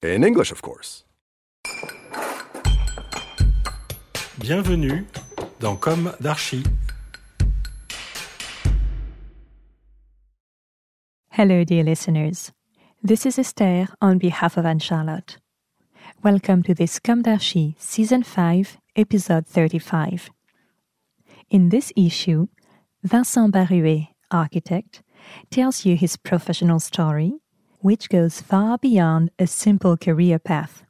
In English, of course. Bienvenue dans Com d'Archi. Hello, dear listeners. This is Esther on behalf of Anne Charlotte. Welcome to this Com d'Archi Season 5, Episode 35. In this issue, Vincent Barué, architect, tells you his professional story, which goes far beyond a simple career path.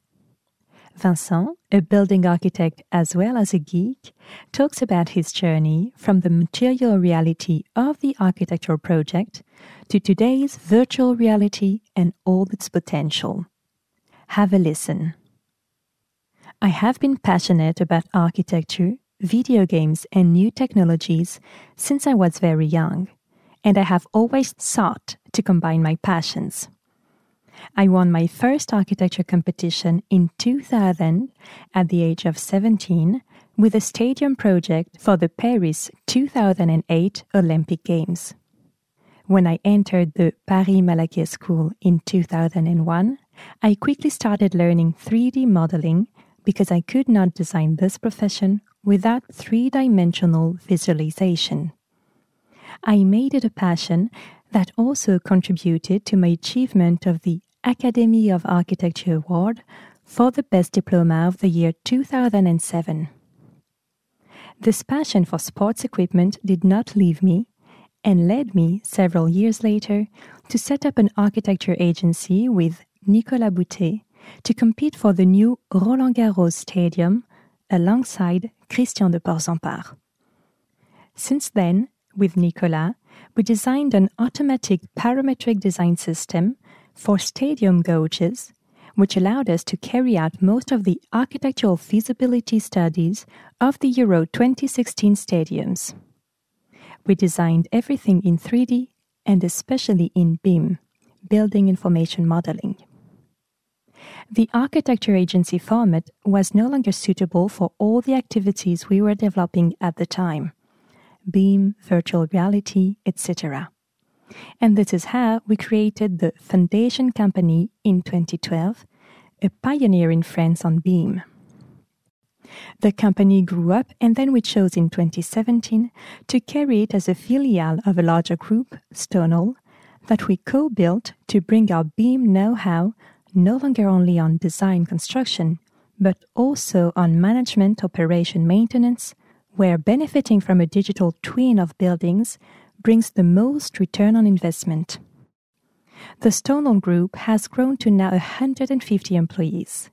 Vincent, a building architect as well as a geek, talks about his journey from the material reality of the architectural project to today's virtual reality and all its potential. Have a listen. I have been passionate about architecture, video games, and new technologies since I was very young, and I have always sought to combine my passions. I won my first architecture competition in 2000 at the age of 17 with a stadium project for the Paris 2008 Olympic Games. When I entered the Paris Malaquais School in 2001, I quickly started learning 3D modeling because I could not design this profession without three dimensional visualization. I made it a passion that also contributed to my achievement of the Academy of Architecture Award for the Best Diploma of the year 2007. This passion for sports equipment did not leave me and led me several years later to set up an architecture agency with Nicolas Boutet to compete for the new Roland Garros Stadium alongside Christian de Portzamparc. Since then, with Nicolas, we designed an automatic parametric design system for stadium gauges, which allowed us to carry out most of the architectural feasibility studies of the Euro 2016 stadiums. We designed everything in 3D and especially in BIM, Building Information Modeling. The architecture agency format was no longer suitable for all the activities we were developing at the time BIM, virtual reality, etc. And this is how we created the Foundation Company in 2012, a pioneer in France on BIM. The company grew up, and then we chose in 2017 to carry it as a filial of a larger group, Stonal, that we co built to bring our BIM know how no longer only on design construction, but also on management, operation, maintenance, where benefiting from a digital twin of buildings brings the most return on investment. The Stonal Group has grown to now 150 employees.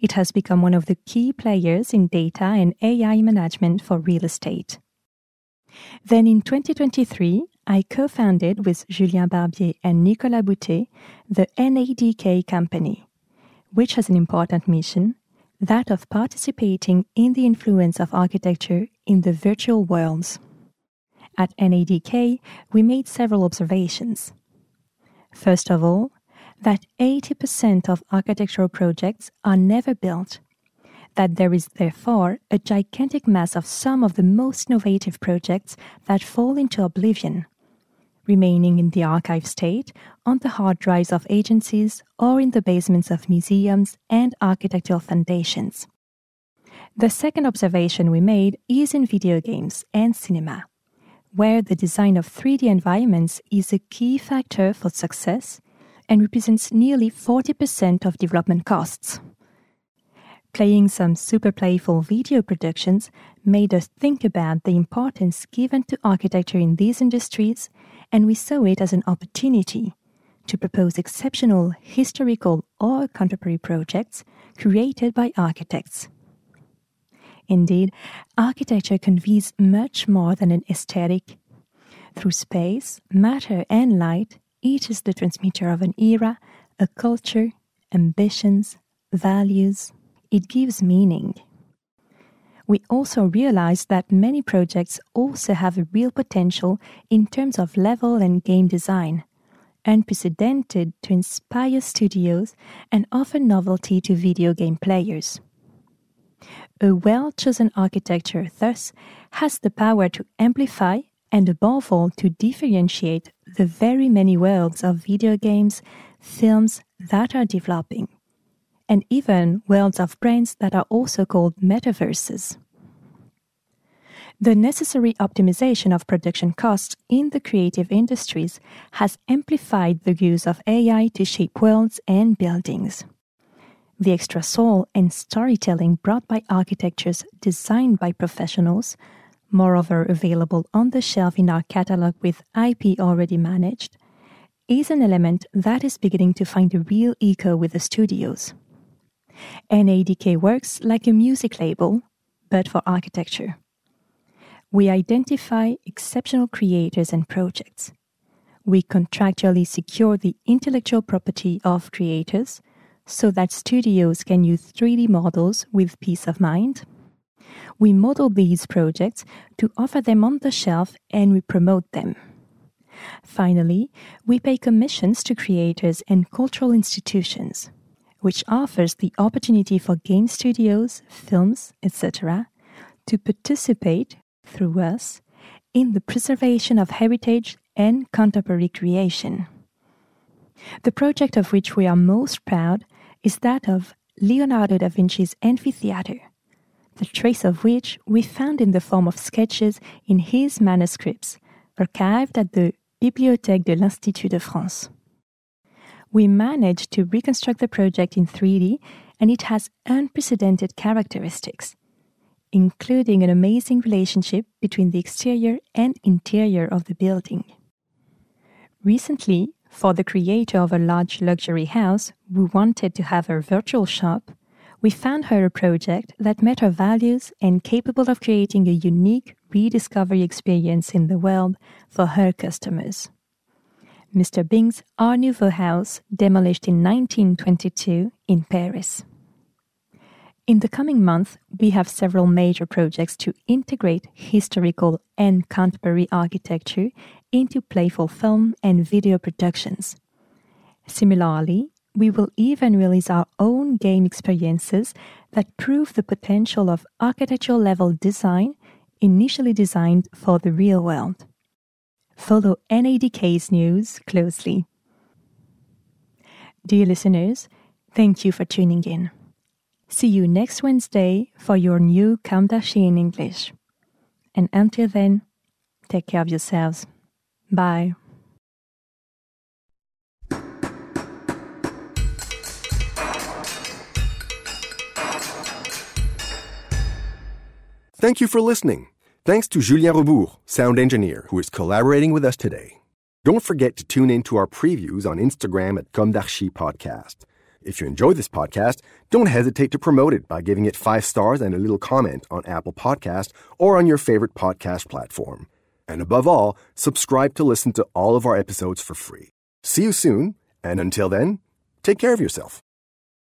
It has become one of the key players in data and AI management for real estate. Then in 2023, I co founded with Julien Barbier and Nicolas Boutet the NADK company, which has an important mission that of participating in the influence of architecture in the virtual worlds. At NADK, we made several observations. First of all, that 80% of architectural projects are never built, that there is therefore a gigantic mass of some of the most innovative projects that fall into oblivion, remaining in the archive state on the hard drives of agencies or in the basements of museums and architectural foundations. The second observation we made is in video games and cinema, where the design of 3D environments is a key factor for success and represents nearly 40% of development costs. Playing some super playful video productions made us think about the importance given to architecture in these industries, and we saw it as an opportunity to propose exceptional historical or contemporary projects created by architects. Indeed, architecture conveys much more than an aesthetic. Through space, matter, and light, it is the transmitter of an era, a culture, ambitions, values. It gives meaning. We also realize that many projects also have a real potential in terms of level and game design, unprecedented to inspire studios and offer novelty to video game players. A well chosen architecture, thus, has the power to amplify and, above all, to differentiate the very many worlds of video games, films that are developing, and even worlds of brains that are also called metaverses. The necessary optimization of production costs in the creative industries has amplified the use of AI to shape worlds and buildings. The extra soul and storytelling brought by architectures designed by professionals, moreover available on the shelf in our catalog with IP already managed, is an element that is beginning to find a real echo with the studios. NADK works like a music label, but for architecture we identify exceptional creators and projects. We contractually secure the intellectual property of creators so that studios can use 3D models with peace of mind. We model these projects to offer them on the shelf and we promote them. Finally, we pay commissions to creators and cultural institutions, which offers the opportunity for game studios, films, etc., to participate through us in the preservation of heritage and contemporary creation. The project of which we are most proud is that of Leonardo da Vinci's amphitheater, the trace of which we found in the form of sketches in his manuscripts, archived at the Bibliothèque de l'Institut de France. We managed to reconstruct the project in 3D, and it has unprecedented characteristics including an amazing relationship between the exterior and interior of the building. Recently, for the creator of a large luxury house who wanted to have a virtual shop, we found her a project that met her values and capable of creating a unique rediscovery experience in the world for her customers. Mr. Bing's Art Nouveau house, demolished in 1922 in Paris. In the coming month, we have several major projects to integrate historical and contemporary architecture into playful film and video productions. Similarly, we will even release our own game experiences that prove the potential of architectural level design initially designed for the real world. Follow NADK's news closely. Dear listeners, thank you for tuning in. See you next Wednesday for your new d'Archi in English. And until then, take care of yourselves. Bye. Thank you for listening. Thanks to Julien Rebours, sound engineer, who is collaborating with us today. Don't forget to tune in to our previews on Instagram at Comme Podcast. If you enjoy this podcast, don't hesitate to promote it by giving it five stars and a little comment on Apple Podcast or on your favorite podcast platform. And above all, subscribe to listen to all of our episodes for free. See you soon, and until then, take care of yourself.